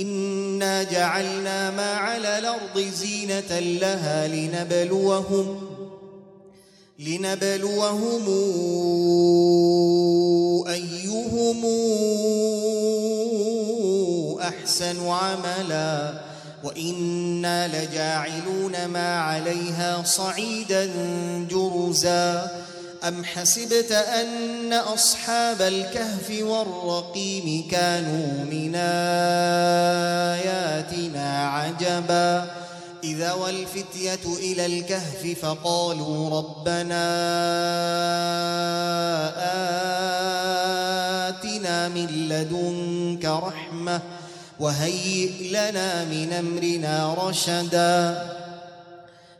إنا جعلنا ما على الأرض زينة لها لنبلوهم لنبلوهم أيهم أحسن عملا وإنا لجاعلون ما عليها صعيدا جرزا أم حسبت أن أصحاب الكهف والرقيم كانوا من آياتنا عجبا إذا والفتية إلى الكهف فقالوا ربنا آتنا من لدنك رحمة وهيئ لنا من أمرنا رشدا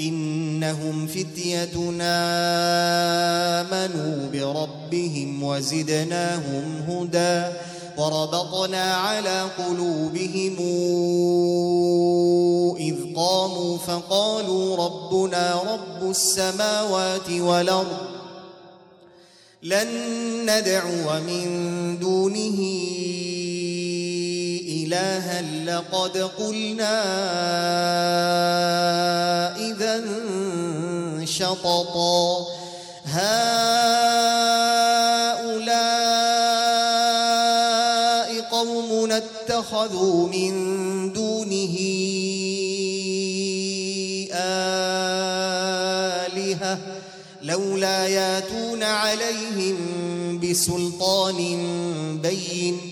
إنهم فتيتنا آمنوا بربهم وزدناهم هدى وربطنا على قلوبهم إذ قاموا فقالوا ربنا رب السماوات والأرض لن ندعو من دونه إلها لقد قلنا إذا شططا هؤلاء قوم اتخذوا من دونه آلهة لولا ياتون عليهم بسلطان بين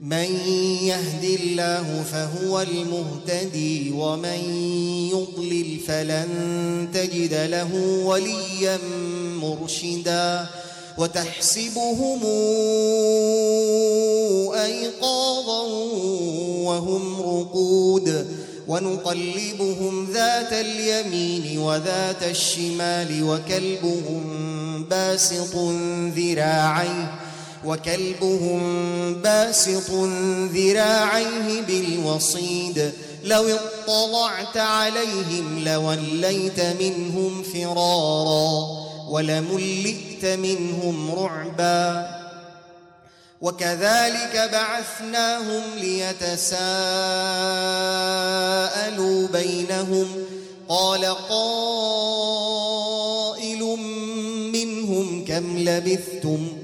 من يهد الله فهو المهتدي ومن يضلل فلن تجد له وليا مرشدا وتحسبهم أيقاظا وهم رقود ونقلبهم ذات اليمين وذات الشمال وكلبهم باسط ذراعيه وكلبهم باسط ذراعيه بالوصيد لو اطلعت عليهم لوليت منهم فرارا ولملئت منهم رعبا وكذلك بعثناهم ليتساءلوا بينهم قال قائل منهم كم لبثتم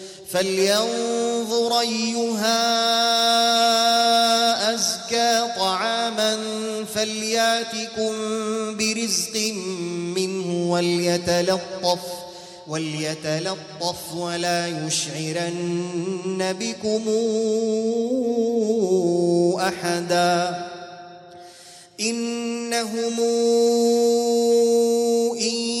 فلينظر ايها ازكى طعاما فلياتكم برزق منه وليتلطف وليتلطف ولا يشعرن بكم احدا انهم ان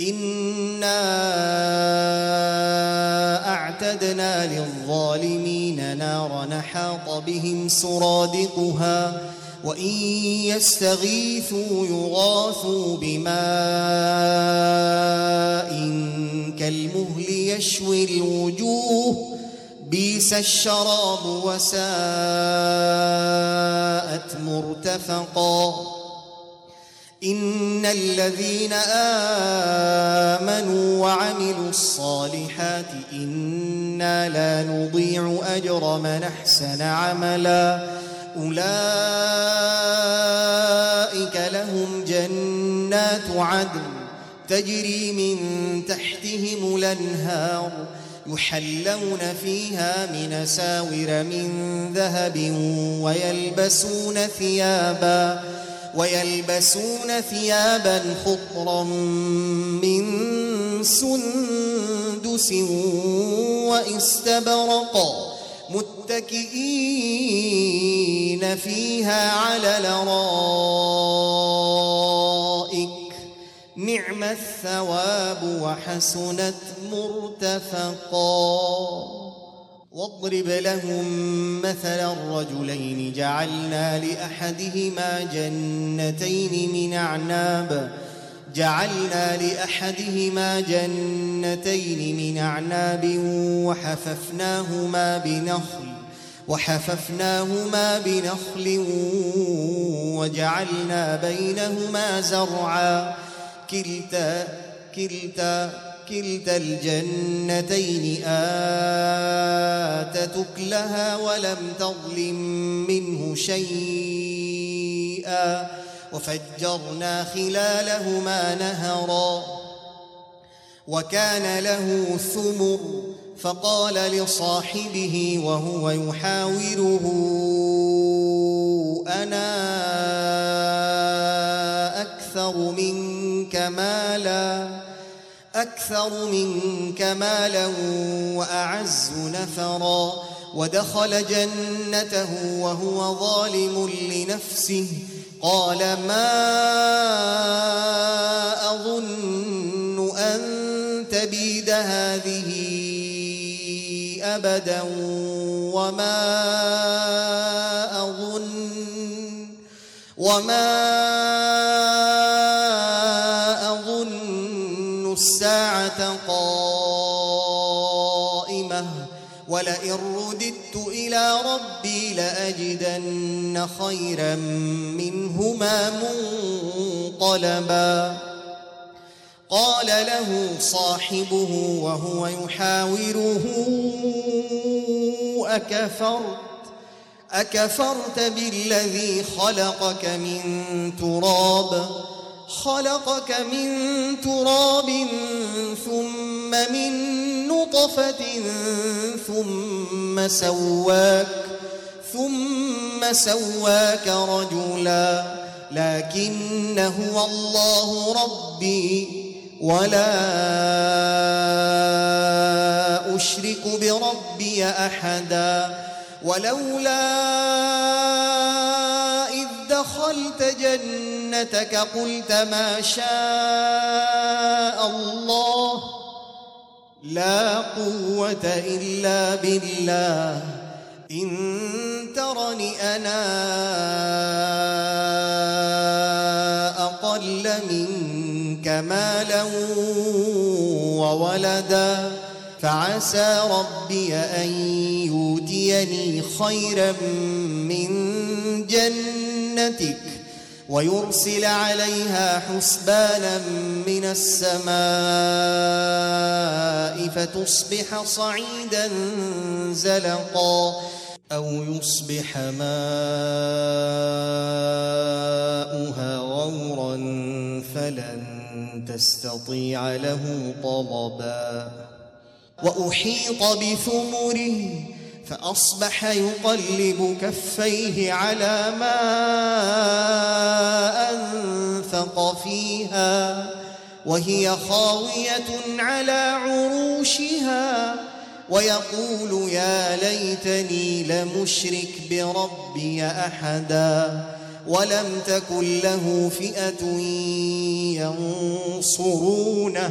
إنا أعتدنا للظالمين نارا نحاط بهم سرادقها وإن يستغيثوا يغاثوا بماء كالمهل يشوي الوجوه بيس الشراب وساءت مرتفقا إن الذين آمنوا وعملوا الصالحات إنا لا نضيع أجر من أحسن عملا. أولئك لهم جنات عدن تجري من تحتهم الأنهار يحلون فيها من ساور من ذهب ويلبسون ثيابا. ويلبسون ثيابا خضرا من سندس واستبرقا متكئين فيها على الأرائك. نعم الثواب وحسنت مرتفقا. واضرب لهم مثل الرجلين. جعلنا لأحدهما جنتين من أعناب. جعلنا لأحدهما جنتين من أعناب وحففناهما بنخل وحففناهما بنخل وجعلنا بينهما زرعا. كلتا كلتا كلتا الجنتين آتت أكلها ولم تظلم منه شيئا وفجرنا خلالهما نهرا وكان له ثمر فقال لصاحبه وهو يحاوره أنا أكثر منك مالاً أكثر منك مالا وأعز نفرا. ودخل جنته وهو ظالم لنفسه. قال ما أظن أن تبيد هذه أبدا وما أظن وما ولئن رددت إلى ربي لأجدن خيرا منهما منقلبا. قال له صاحبه وهو يحاوره أكفرت أكفرت بالذي خلقك من تراب خلقك من تراب ثم من نطفة ثم سواك ثم سواك رجلا لكن هو الله ربي ولا أشرك بربي أحدا ولولا إذ دخلت جنتك قلت ما شاء الله لا قوة إلا بالله. إن ترني أنا أقل منك مالا وولدا فعسى ربي أن يؤتيني خيرا من جنتك. ويرسل عليها حسبانا من السماء فتصبح صعيدا زلقا أو يصبح ماؤها غورا فلن تستطيع له طلبا وأحيط بثمره فأصبح يقلب كفيه على ما أنفق فيها وهي خاوية على عروشها ويقول يا ليتني لمشرك بربي أحدا ولم تكن له فئة ينصرونه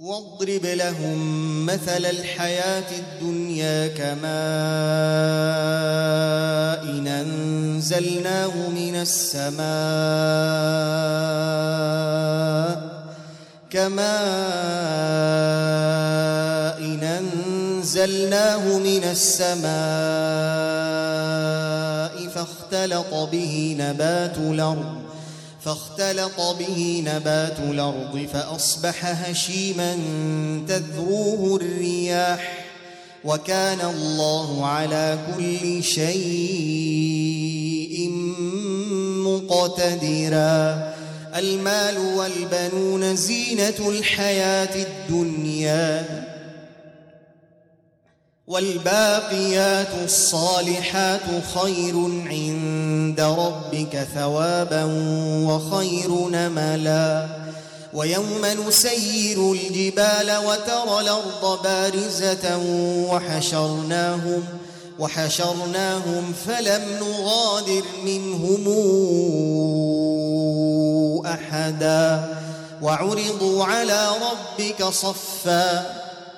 واضرب لهم مثل الحياة الدنيا كماء إن أنزلناه من السماء كماء إن أنزلناه من السماء فاختلط به نبات الأرض فاختلط به نبات الأرض فأصبح هشيما تذروه الرياح وكان الله على كل شيء مقتدرا. المال والبنون زينة الحياة الدنيا. والباقيات الصالحات خير عند ربك ثوابا وخير نملا. ويوم نسير الجبال وترى الأرض بارزة وحشرناهم وحشرناهم فلم نغادر منهم أحدا. وعرضوا على ربك صفا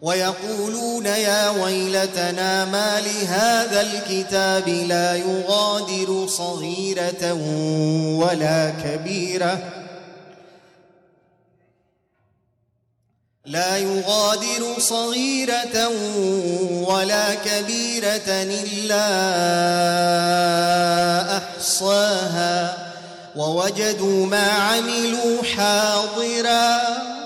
ويقولون يا ويلتنا ما لهذا الكتاب لا يغادر صغيرة ولا كبيرة. لا يغادر صغيرة ولا كبيرة إلا أحصاها. ووجدوا ما عملوا حاضراً.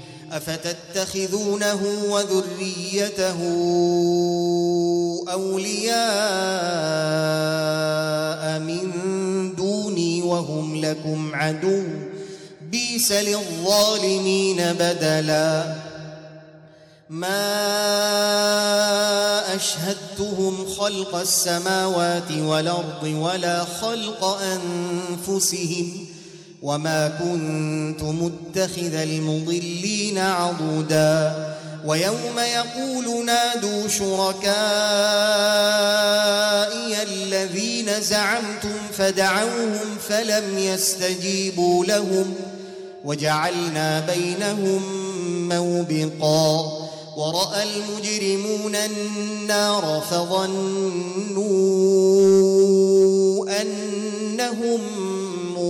أفتتخذونه وذريته أولياء من دوني وهم لكم عدو؟ بيس للظالمين بدلا. ما أشهدتهم خلق السماوات والأرض ولا خلق أنفسهم وما كنت متخذ المضلين عضدا ويوم يقول نادوا شركائي الذين زعمتم فدعوهم فلم يستجيبوا لهم وجعلنا بينهم موبقا وراى المجرمون النار فظنوا انهم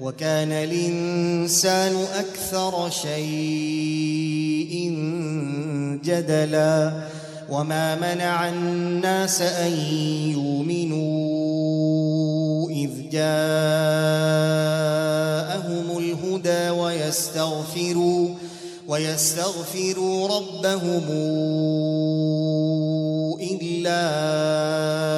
وكان الإنسان أكثر شيء جدلا وما منع الناس أن يؤمنوا إذ جاءهم الهدى ويستغفروا ويستغفروا ربهم إلا أن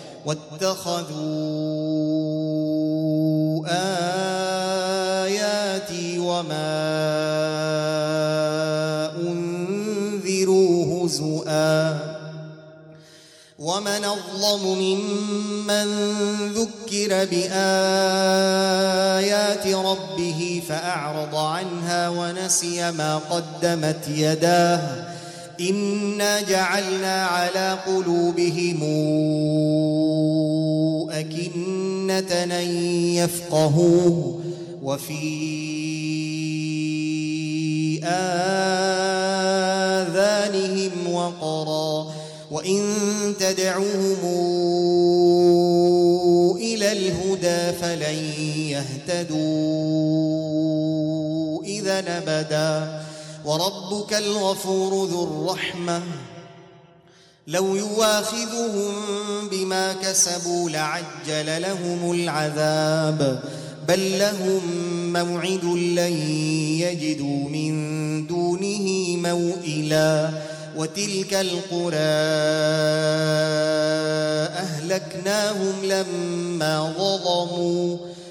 واتخذوا آياتي وما أنذروا هزؤا ومن أظلم ممن ذكر بآيات ربه فأعرض عنها ونسي ما قدمت يداه إنا جعلنا على قلوبهم أكنة أن يفقهوه وفي آذانهم وقرا وإن تدعوهم إلى الهدى فلن يهتدوا إذا نبدا وربك الغفور ذو الرحمة. لو يواخذهم بما كسبوا لعجل لهم العذاب. بل لهم موعد لن يجدوا من دونه موئلا. وتلك القرى أهلكناهم لما ظلموا.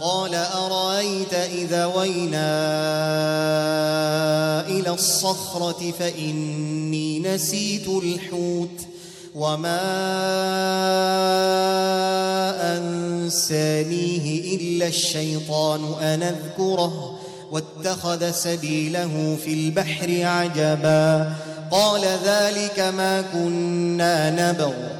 قال أرأيت إذا وينا إلى الصخرة فإني نسيت الحوت وما أنسانيه إلا الشيطان أن أذكره واتخذ سبيله في البحر عجبا قال ذلك ما كنا نبغ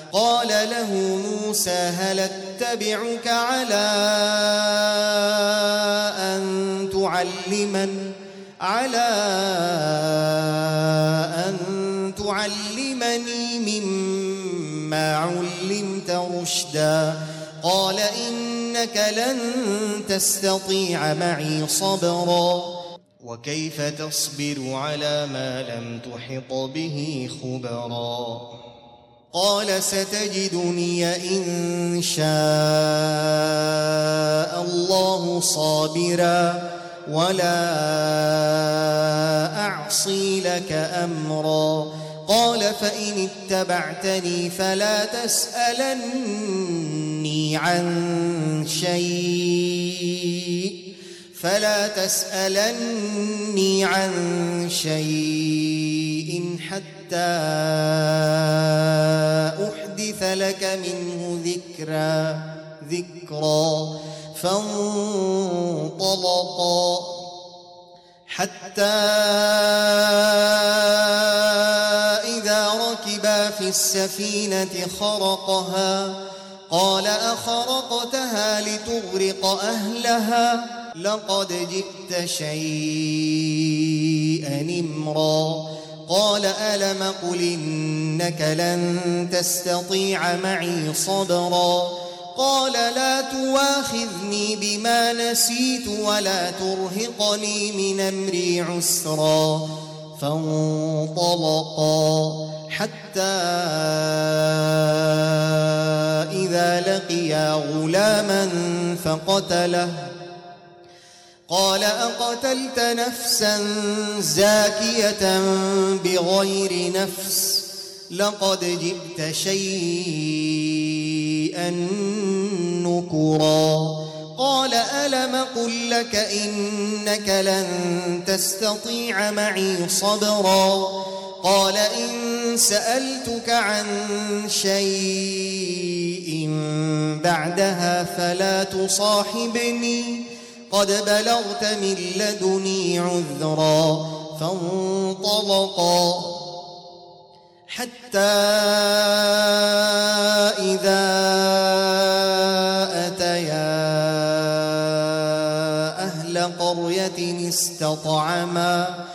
قال له موسى هل أتبعك على أن تعلمن على أن تعلمني مما علمت رشدا. قال إنك لن تستطيع معي صبرا. وكيف تصبر على ما لم تحط به خبرا؟ قال ستجدني إن شاء الله صابرا ولا أعصي لك أمرا. قال فإن اتبعتني فلا تسألني عن شيء. فلا تسألني عن شيء حتى أحدث لك منه ذكرا ذكرا. فانطلقا حتى إذا ركبا في السفينة خرقها. قال أخرقتها لتغرق أهلها؟ لقد جئت شيئا امرا. قال ألم قل إنك لن تستطيع معي صبرا قال لا تواخذني بما نسيت ولا ترهقني من أمري عسرا فانطلقا حتى إذا لقيا غلاما فقتله قال أقتلت نفسا زاكية بغير نفس لقد جئت شيئا نكرا. قال ألم قل لك إنك لن تستطيع معي صبرا؟ قال إن سألتك عن شيء بعدها فلا تصاحبني. قد بلغت من لدني عذرا فانطلقا حتى إذا أتيا أهل قرية استطعما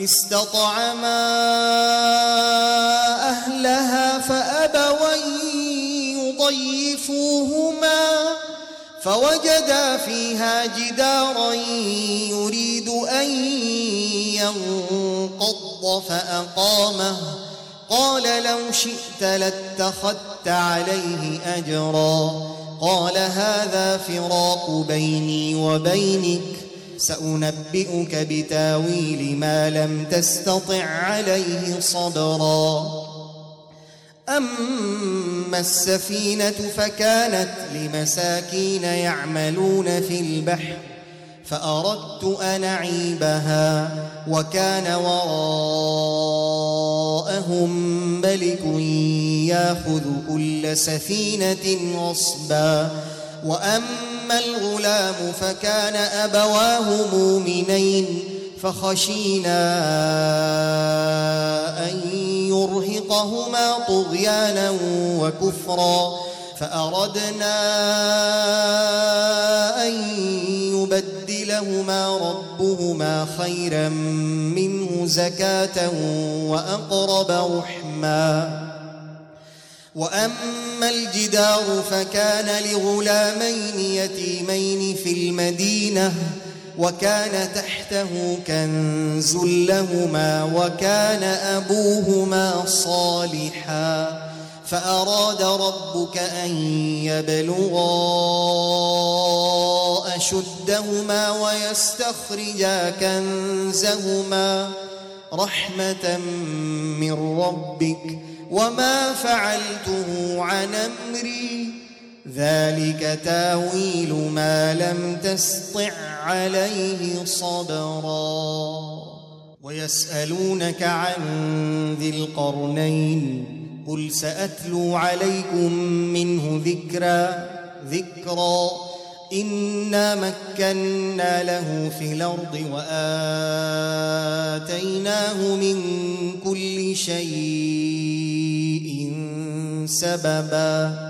استطعما أهلها فأبوا فوجدا فيها جدارا يريد أن ينقض فأقامه. قال لو شئت لاتخذت عليه أجرا. قال هذا فراق بيني وبينك. سأنبئك بتاويل ما لم تستطع عليه صبرا. أما السفينة فكانت لمساكين يعملون في البحر فأردت أن أعيبها وكان وراءهم ملك ياخذ كل سفينة غصبا. وأما الغلام فكان أبواه مؤمنين فخشينا أن يرهقهما طغيانا وكفرا فأردنا أن يبدلهما ربهما خيرا منه زكاة وأقرب رحما وأما الجدار فكان لغلامين يتيمين في المدينة وكان تحته كنز لهما وكان أبوهما صالحا فأراد ربك أن يبلغا أشدهما ويستخرجا كنزهما رحمة من ربك وما فعلته عن أمري ذلك تاويل ما لم تسطع عليه صبرا. ويسألونك عن ذي القرنين قل سأتلو عليكم منه ذكرا ذكرا. إنا مكنا له في الأرض وآتيناه من كل شيء سببا.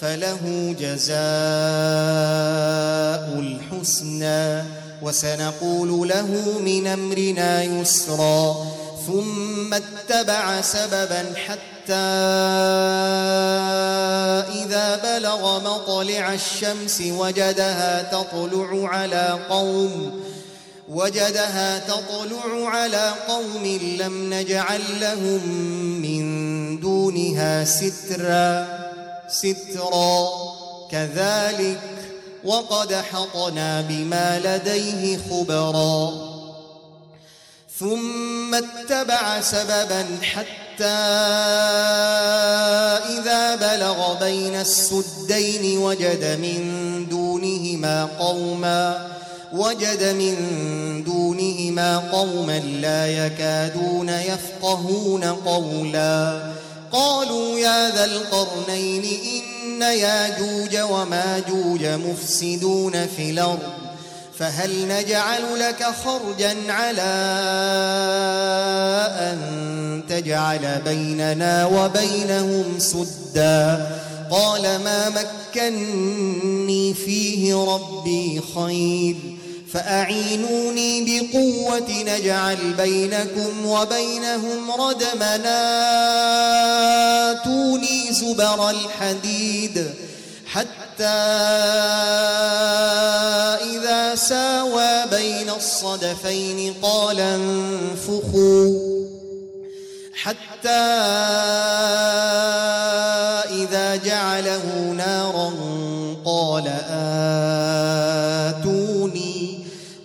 فله جزاء الحسنى وسنقول له من أمرنا يسرا ثم اتبع سببا حتى إذا بلغ مطلع الشمس وجدها تطلع على قوم وجدها تطلع على قوم لم نجعل لهم من دونها سترا سترا. كذلك وقد حطنا بما لديه خبرا. ثم اتبع سببا حتى إذا بلغ بين السدين وجد من دونهما قوما وجد من دونهما قوما لا يكادون يفقهون قولا. قالوا يا ذا القرنين إن ياجوج وماجوج مفسدون في الأرض فهل نجعل لك خرجا على أن تجعل بيننا وبينهم سدا؟ قال ما مكني فيه ربي خير. فأعينوني بقوة نجعل بينكم وبينهم ردمنا آتوني زبر الحديد حتى إذا ساوى بين الصدفين قال انفخوا حتى إذا جعله نارا قال آتوني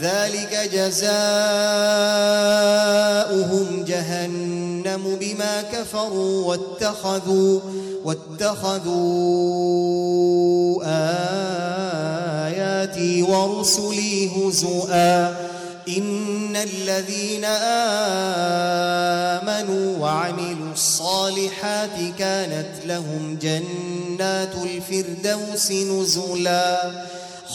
ذلك جزاؤهم جهنم بما كفروا واتخذوا واتخذوا آياتي ورسلي هزؤا. إن الذين آمنوا وعملوا الصالحات كانت لهم جنات الفردوس نزلا.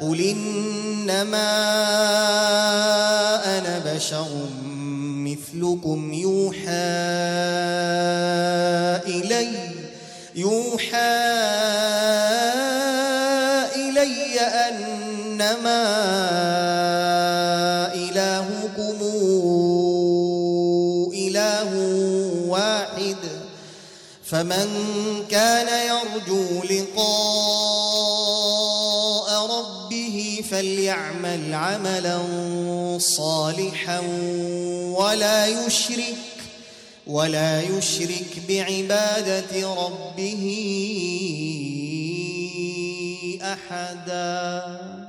قل إنما أنا بشر مثلكم يوحى إلي يوحى إلي أنما إلهكم إله واحد فمن كان يرجو لقاء فليعمل عملا صالحا ولا يشرك ولا يشرك بعبادة ربه أحداً.